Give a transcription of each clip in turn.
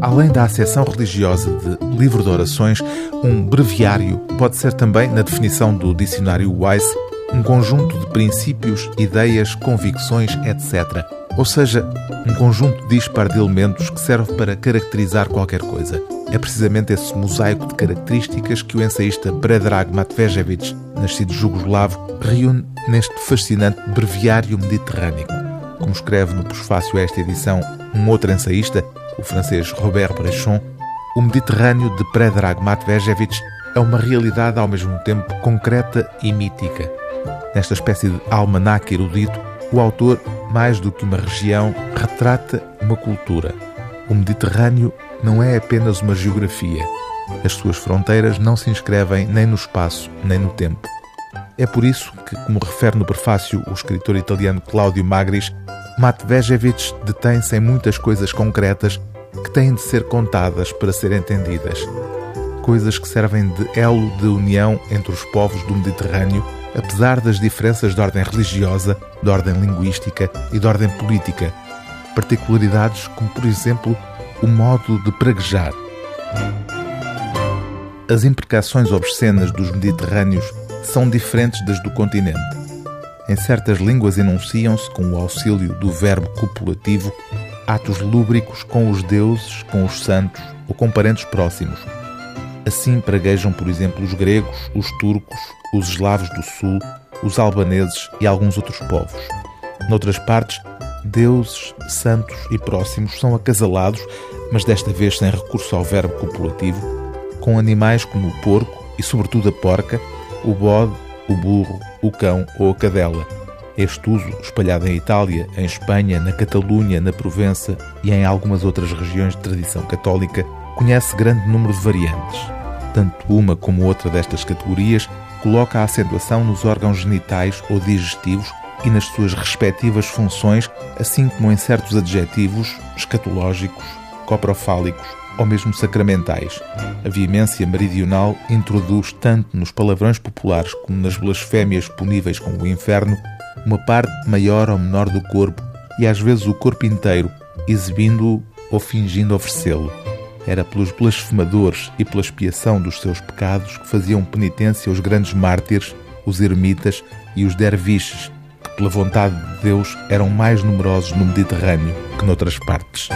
Além da acessão religiosa de livro de orações, um breviário pode ser também, na definição do dicionário Wise, um conjunto de princípios, ideias, convicções, etc. Ou seja, um conjunto dispar de elementos que serve para caracterizar qualquer coisa. É precisamente esse mosaico de características que o ensaísta Predrag Matvejevic, nascido jugoslavo, reúne neste fascinante breviário mediterrâneo. Como escreve no prefácio a esta edição um outro ensaísta, o francês Robert Brechon, o Mediterrâneo de Predrag Matvejevic é uma realidade ao mesmo tempo concreta e mítica. Nesta espécie de almanaque erudito, o autor, mais do que uma região, retrata uma cultura. O Mediterrâneo não é apenas uma geografia. As suas fronteiras não se inscrevem nem no espaço, nem no tempo. É por isso que, como refere no prefácio o escritor italiano Claudio Magris, Matvejevic detém-se em muitas coisas concretas que têm de ser contadas para ser entendidas. Coisas que servem de elo de união entre os povos do Mediterrâneo, apesar das diferenças de ordem religiosa, de ordem linguística e de ordem política. Particularidades como, por exemplo, o modo de praguejar. As imprecações obscenas dos mediterrâneos são diferentes das do continente. Em certas línguas enunciam-se, com o auxílio do verbo copulativo, atos lúbricos com os deuses, com os santos ou com parentes próximos. Assim praguejam, por exemplo, os gregos, os turcos, os eslavos do sul, os albaneses e alguns outros povos. Noutras partes, deuses, santos e próximos são acasalados, mas desta vez sem recurso ao verbo copulativo, com animais como o porco e, sobretudo, a porca, o bode, o burro, o cão ou a cadela. Este uso, espalhado em Itália, em Espanha, na Catalunha, na Provença e em algumas outras regiões de tradição católica, conhece grande número de variantes. Tanto uma como outra destas categorias coloca a acentuação nos órgãos genitais ou digestivos e nas suas respectivas funções, assim como em certos adjetivos escatológicos, coprofálicos ou mesmo sacramentais. A veemência meridional introduz tanto nos palavrões populares como nas blasfémias puníveis com o inferno uma parte maior ou menor do corpo e às vezes o corpo inteiro, exibindo-o ou fingindo oferecê-lo. Era pelos blasfemadores e pela expiação dos seus pecados que faziam penitência os grandes mártires, os ermitas e os derviches, que, pela vontade de Deus, eram mais numerosos no Mediterrâneo que noutras partes.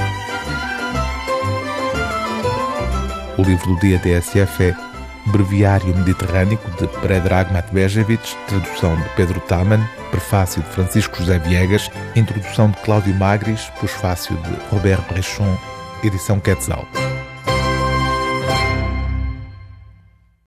O livro do dia TSF é Breviário Mediterrâneo de Predrag Matvejevic, tradução de Pedro Taman, prefácio de Francisco José Viegas, introdução de Cláudio Magris, pós-fácio de Robert Brechon, edição Quetzal.